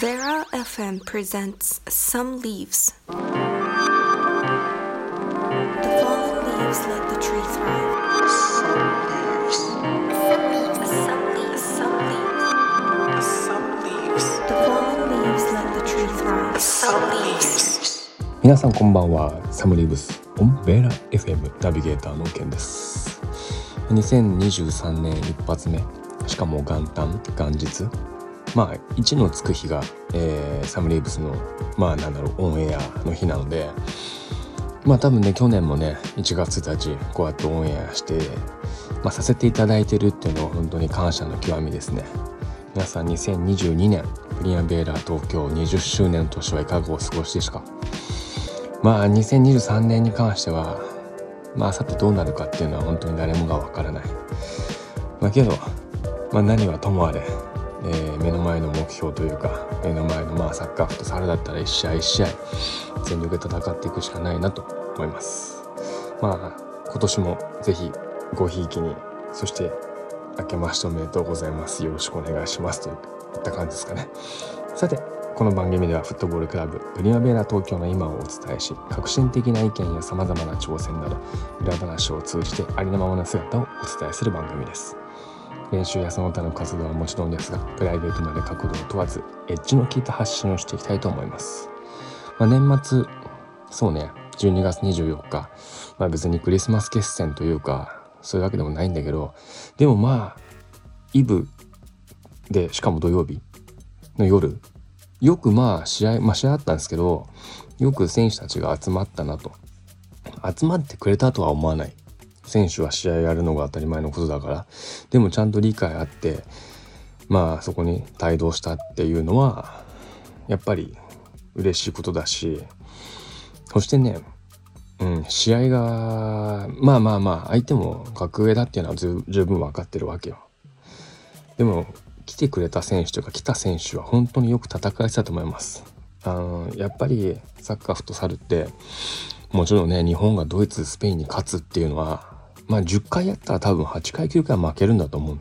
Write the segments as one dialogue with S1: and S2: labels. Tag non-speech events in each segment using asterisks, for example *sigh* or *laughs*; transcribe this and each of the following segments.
S1: Vera FM presents Some Leaves. The fallen leaves let the tree thrive. Some leaves. Some leaves. Some leaves.
S2: Some leaves.
S1: The fallen leaves let the tree thrive.
S2: Some leaves.
S3: 皆さんこんばんはサムリーブスオンベーラ FM ナビゲーターのケンです2023年一発目しかも元旦元日まあ1のつく日が、えーサムリーブスのまあなんだろうオンエアの日なのでまあ多分ね去年もね1月1日こうやってオンエアして、まあ、させていただいてるっていうのは本当に感謝の極みですね。皆さん2022年プリアベーラ東京20周年の年はいかがお過ごしですか？まあ2023年に関してはまあさてどうなるかっていうのは本当に誰もがわからない。まあけど、まあ、何はともあれ、えー目の前の目標というか目の前のまあサッカーフットサルだったら一試合一試合全力で戦っていくしかないなと思います。まあ今年もぜひごひいきにそして明けましておめでとうございます。よろしくお願いします。といった感じですかね。さてこの番組ではフットボールクラブプリマベーラ東京の今をお伝えし革新的な意見やさまざまな挑戦など裏話を通じてありのままの姿をお伝えする番組です。練習やその他の活動はもちろんですがプライベートまで角度を問わずエッジの効いた発信をしていきたいと思います、まあ、年末そうね12月24日まあ別にクリスマス決戦というかそういうわけでもないんだけどでもまあイブでしかも土曜日の夜よくまあ試合まあ試合あったんですけどよく選手たちが集まったなと。集まってくれたとは思わない。選手は試合やるのが当たり前のことだからでもちゃんと理解あってまあそこに帯同したっていうのはやっぱり嬉しいことだしそしてねうん、試合がまあまあまあ相手も格上だっていうのは十分分かってるわけよ。でも来てくれた選手というか来た選手は本当によく戦えてたと思います。あのやっぱりサッカーフットサルってもちろんね日本がドイツスペインに勝つっていうのはまあ10回やったら多分8回9回負けるんだと思う。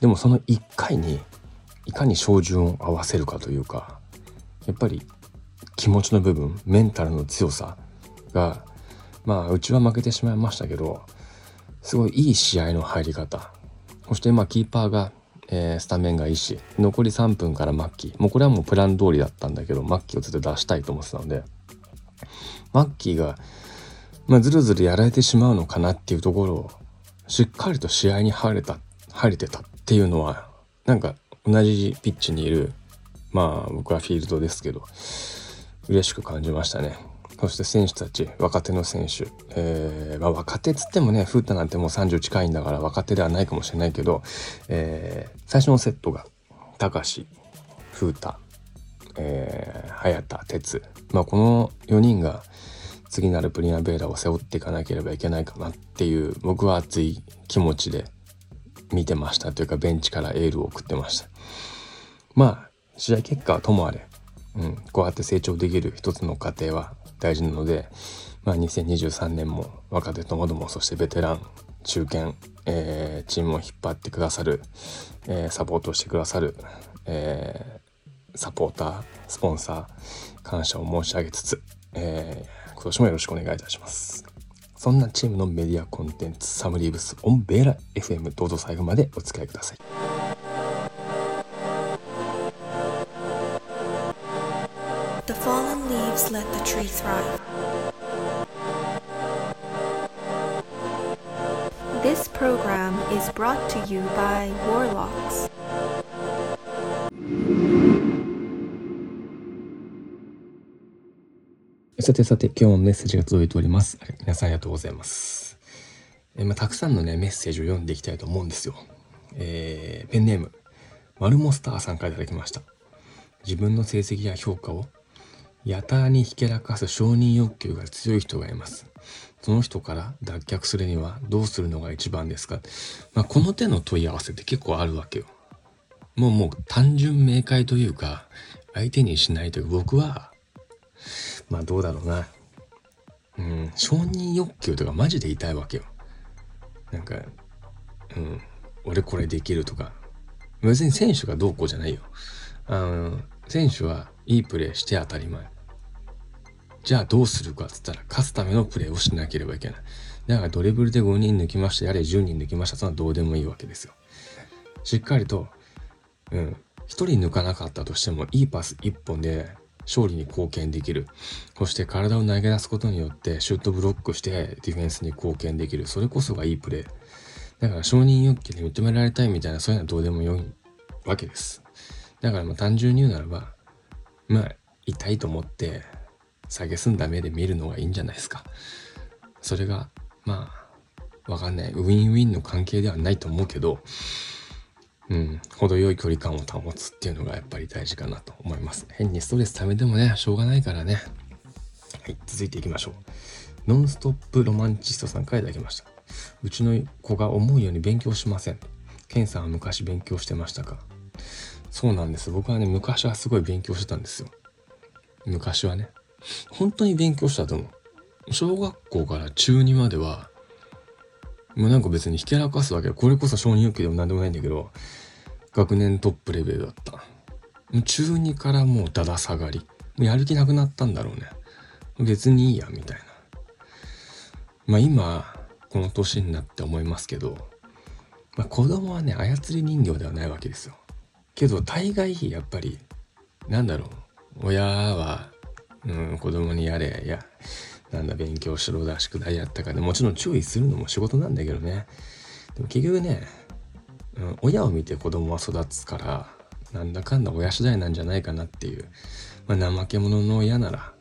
S3: でもその1回にいかに照準を合わせるかというかやっぱり気持ちの部分メンタルの強さがまあうちは負けてしまいましたけどすごいいい試合の入り方そしてまあキーパーが、えースタメンがいいし残り3分からマッキーもうこれはもうプラン通りだったんだけどマッキーをずっと出したいと思ってたのでマッキーが、まあ、ずるずるやられてしまうのかなっていうところをしっかりと試合に入れた入れてたっていうのはなんか同じピッチにいるまあ僕はフィールドですけど嬉しく感じましたね。そして選手たち若手の選手、えーまあ、若手っつってもねフータなんてもう30近いんだから若手ではないかもしれないけど、えー最初のセットが高志フータ、えー、早田哲、まあ、この4人が次なるプリナベーラを背負っていかなければいけないかなっていう僕は熱い気持ちで見てましたというかベンチからエールを送ってました。まあ試合結果はともあれ、うん、こうやって成長できる一つの過程は大事なので、まあ、2023年も若手ともどもそしてベテラン中堅、えーチームを引っ張ってくださる、えーサポートしてくださる、えーサポータースポンサー感謝を申し上げつつ、えー今年もよろしくお願いいたします。そんなチームのメディアコンテンツサムリーブスオンベーラ FM どうぞ最後までお付き合いください。
S1: The fallen leaves let the tree thrive. This program is brought to you by Warlocks.
S3: さてさて今日もメッセージが届いております。皆さんありがとうございます。えまあ、たくさんのねメッセージを読んでいきたいと思うんですよ。えーペンネームマルモスターさんからいただきました。自分の成績や評価をやたらにひけらかす承認欲求が強い人がいます。その人から脱却するにはどうするのが一番ですか、まあ、この手の問い合わせって結構あるわけよ。もうもう単純明快というか相手にしないという僕はまあどうだろうな。うん、承認欲求とかマジで痛いわけよ。なんか、うん、俺これできるとか。別に選手がどうこうじゃないよ。あの、選手はいいプレーして当たり前じゃあどうするかっつったら勝つためのプレーをしなければいけないだからドリブルで5人抜きましたやれ10人抜きましたそんなどうでもいいわけですよしっかりとうん1人抜かなかったとしてもいいパス1本で勝利に貢献できる。そして体を投げ出すことによってシュートブロックしてディフェンスに貢献できる。それこそがいいプレー。だから承認欲求で認められたいみたいなそういうのはどうでもよいわけです。だからまあ単純に言うならばまあ痛いと思って下げすんだ目で見るのがいいんじゃないですか。それがまあわかんない。ウィンウィンの関係ではないと思うけどうん、程よい距離感を保つっていうのがやっぱり大事かなと思います。変にストレスためてもね、しょうがないからね。はい、続いていきましょう。ノンストップロマンチストさんからいただきました。うちの子が思うように勉強しません。ケンさんは昔勉強してましたか？そうなんです。僕はね、昔はすごい勉強してたんですよ。昔はね。本当に勉強したと思う。小学校から中2までは、もうなんか別にひけらかすわけ。これこそ承認欲求でも何でもないんだけど、学年トップレベルだった。もう中2からもうだだ下がり。もうやる気なくなったんだろうね。別にいいや、みたいな。まあ今、この年になって思いますけど、まあ子供はね、操り人形ではないわけですよ。けど大概やっぱり、なんだろう。親は、うん、子供にやれ、や、なんだ勉強しろだ宿題やったかでもちろん注意するのも仕事なんだけどね。でも結局ね、うん、親を見て子供は育つからなんだかんだ親次第なんじゃないかなっていう、まあ、怠け者の親なら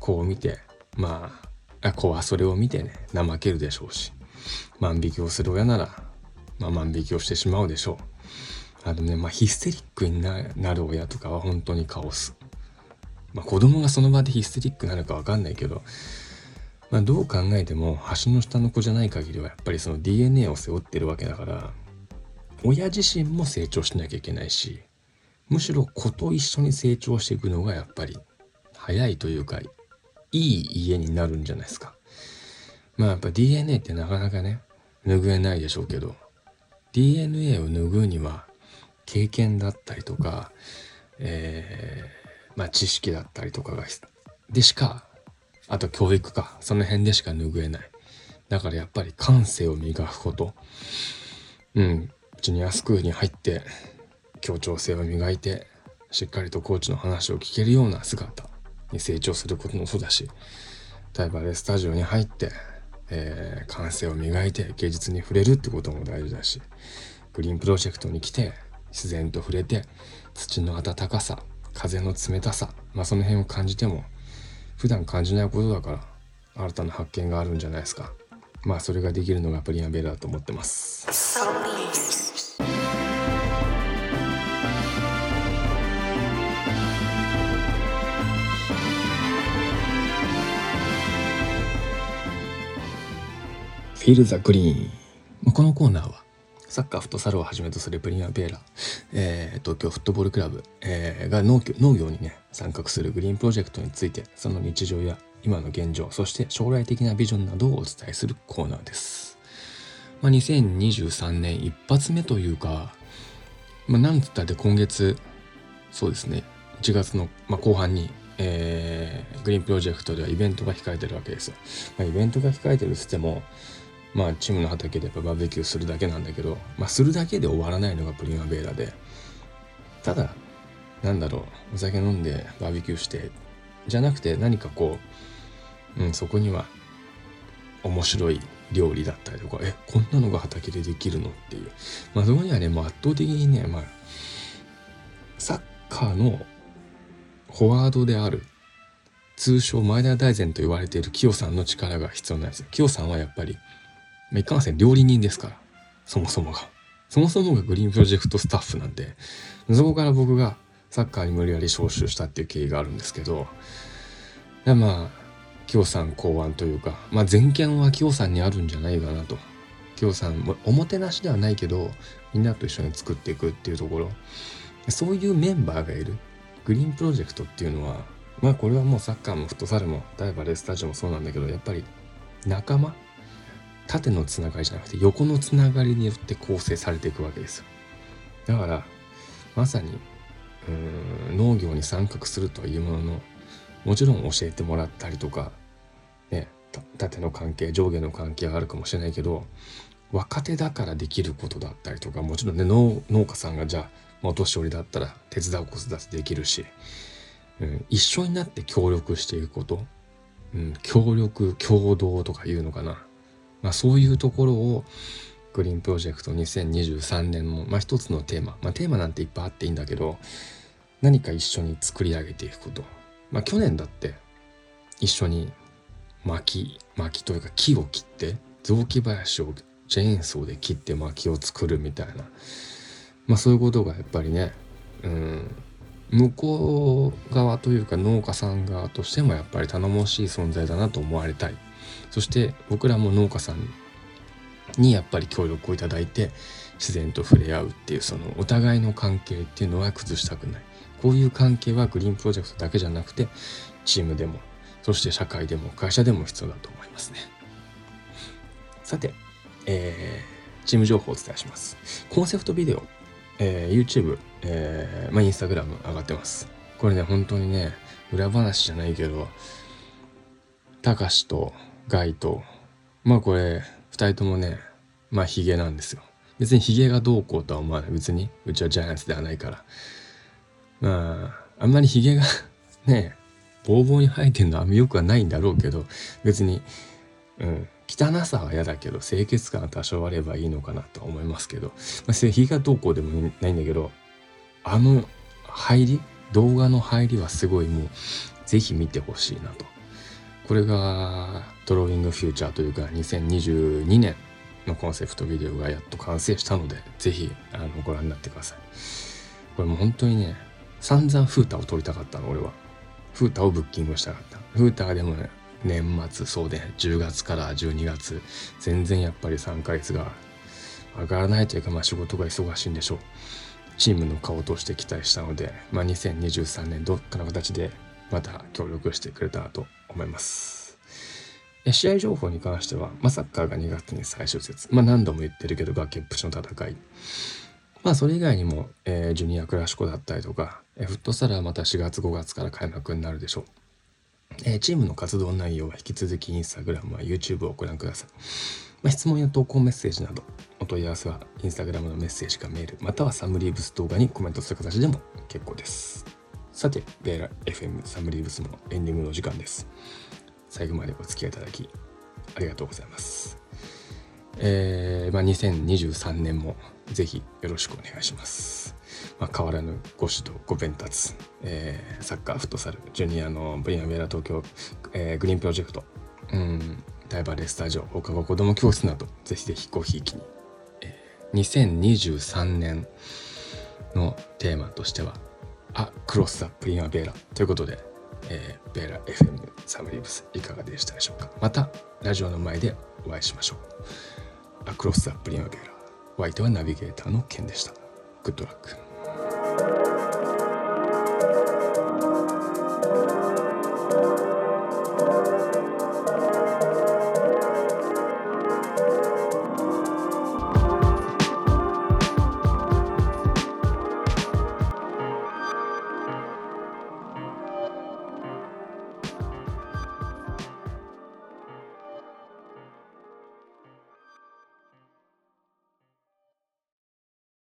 S3: 子を見てまあ子はそれを見てね怠けるでしょうし。万引きをする親なら、まあ、万引きをしてしまうでしょう。あとね、まあ、ヒステリックになる親とかは本当にカオス。まあ、子供がその場でヒステリックなのか分かんないけど、まあ、どう考えても橋の下の子じゃない限りはやっぱりその DNA を背負ってるわけだから親自身も成長しなきゃいけないしむしろ子と一緒に成長していくのがやっぱり早いというかいい家になるんじゃないですか。まあやっぱ DNA ってなかなかね拭えないでしょうけど DNA を拭うには経験だったりとか、えーまあ、知識だったりとかがでしかあと教育か。その辺でしか拭えない。だからやっぱり感性を磨くこと。うん。ジュニアスクールに入って協調性を磨いてしっかりとコーチの話を聞けるような姿に成長することもそうだしタイバレスタジオに入って、えー、感性を磨いて芸術に触れるってことも大事だしグリーンプロジェクトに来て自然と触れて土の温かさ風の冷たさ、まあ、その辺を感じても普段感じないことだから新たな発見があるんじゃないですか。まあそれができるのがプリンアベラだと思ってます。フィール・ザ・グリーンこのコーナーはサッカーフットサルをはじめとするプリンアベーラ、えー、東京フットボールクラブ、えーが農業農業にね参画するグリーンプロジェクトについてその日常や今の現状そして将来的なビジョンなどをお伝えするコーナーです、まあ、2023年一発目というか、まあ、なんつったって今月そうですね1月の、まあ、後半にえーグリーンプロジェクトではイベントが控えてるわけですよ。まあ、イベントが控えてるっつっても、まあ、チームの畑でやっぱバーベキューするだけなんだけど、まあ、するだけで終わらないのがプリマベーラで、ただ、なんだろう、お酒飲んでバーベキューして、じゃなくて何かこう、うん、そこには面白い料理だったりとか、え、こんなのが畑でできるのっていう。まあ、そこにはね、もう圧倒的にね、まあ、サッカーのフォワードである通称前田大然と言われているキヨさんの力が必要なんですよ。キヨさんはやっぱり、まあいかんせん料理人ですから、そもそもが。そもそもがグリーンプロジェクトスタッフなんで、そこから僕がサッカーに無理やり招集したっていう経緯があるんですけど、いやまあ、キヨさん考案というか、まあ全権はキヨさんにあるんじゃないかなと。キヨさんも、おもてなしではないけど、みんなと一緒に作っていくっていうところ、そういうメンバーがいる。グリーンプロジェクトっていうのは、まあこれはもうサッカーもフットサルもダイバレースタジオもそうなんだけど、やっぱり仲間縦のつながりじゃなくて横のつながりによって構成されていくわけですよ。だから、まさに、うん農業に参画するというもののもちろん教えてもらったりとかね縦の関係上下の関係はあるかもしれないけど若手だからできることだったりとかもちろんね農家さんがじゃあお年寄りだったら手伝う子育てできるし、うん、一緒になって協力していくこと、うん、協力共同とかいうのかな、まあ、そういうところをグリーンプロジェクト2023年の、まあ、一つのテーマ、まあ、テーマなんていっぱいあっていいんだけど何か一緒に作り上げていくこと、まあ、去年だって一緒に薪薪というか木を切って雑木林をチェーンソーで切って薪を作るみたいな。まあそういうことがやっぱりねうん向こう側というか農家さん側としてもやっぱり頼もしい存在だなと思われたい。そして僕らも農家さんにやっぱり協力をいただいて自然と触れ合うっていうそのお互いの関係っていうのは崩したくない。こういう関係はグリーンプロジェクトだけじゃなくてチームでもそして社会でも会社でも必要だと思いますね。さて、えー、チーム情報をお伝えします。コンセプトビデオ、えー、YouTube、えー、まあ、Instagram 上がってます。これね本当にね裏話じゃないけどたかしとガイと。まあこれ2人ともねまあヒゲなんですよ。別にヒゲがどうこうとは思わない。別にうちはジャイアンツではないから。まああんまりヒゲが *laughs* ねボーボーに生えてるのはあんまよくはないんだろうけど別にうん汚さは嫌だけど清潔感が多少あればいいのかなと思いますけど、まあ、ヒゲがどうこうでもないんだけどあの入り動画の入りはすごいもうぜひ見てほしいなと。これがドローイングフューチャーというか2022年のコンセプトビデオがやっと完成したのでぜひあのご覧になってください。これもう本当にね散々フータを撮りたかったの俺は。フータをブッキングしたかった。フータでもね年末そうで10月から12月全然やっぱり3ヶ月が上がらないというかまあ仕事が忙しいんでしょう。チームの顔として期待したので、まあ、2023年どっかの形でまた協力してくれたらと思います。試合情報に関しては、まあ、サッカーが2月に最終節、まあ、何度も言ってるけど崖っぷちの戦い、まあ、それ以外にも、えー、ジュニアクラシコだったりとか、えー、フットサルはまた4月5月から開幕になるでしょう。えー、チームの活動内容は引き続きインスタグラムは YouTube をご覧ください。まあ、質問や投稿メッセージなどお問い合わせはインスタグラムのメッセージかメールまたはサムリーブス動画にコメントする形でも結構です。さて、ベーラ FM サムリーブスもエンディングの時間です。最後までお付き合いいただきありがとうございます。えー、まあ、2023年もぜひよろしくお願いします。まあ、変わらぬご指導ご鞭達、えー、サッカーフットサルジュニアのブリアンベラ東京、えー、グリーンプロジェクト、うん、ダイバーレスタジオ放課後子ども教室などぜひぜひごひいきに、えー、2023年のテーマとしてはあクロス・ザ・プリマベーラということで、えー、ベーラ FM サムリーブスいかがでしたでしょうか？またラジオの前でお会いしましょう。アクロス・ザ・プリマベーラお相手はナビゲーターのケンでした。グッドラック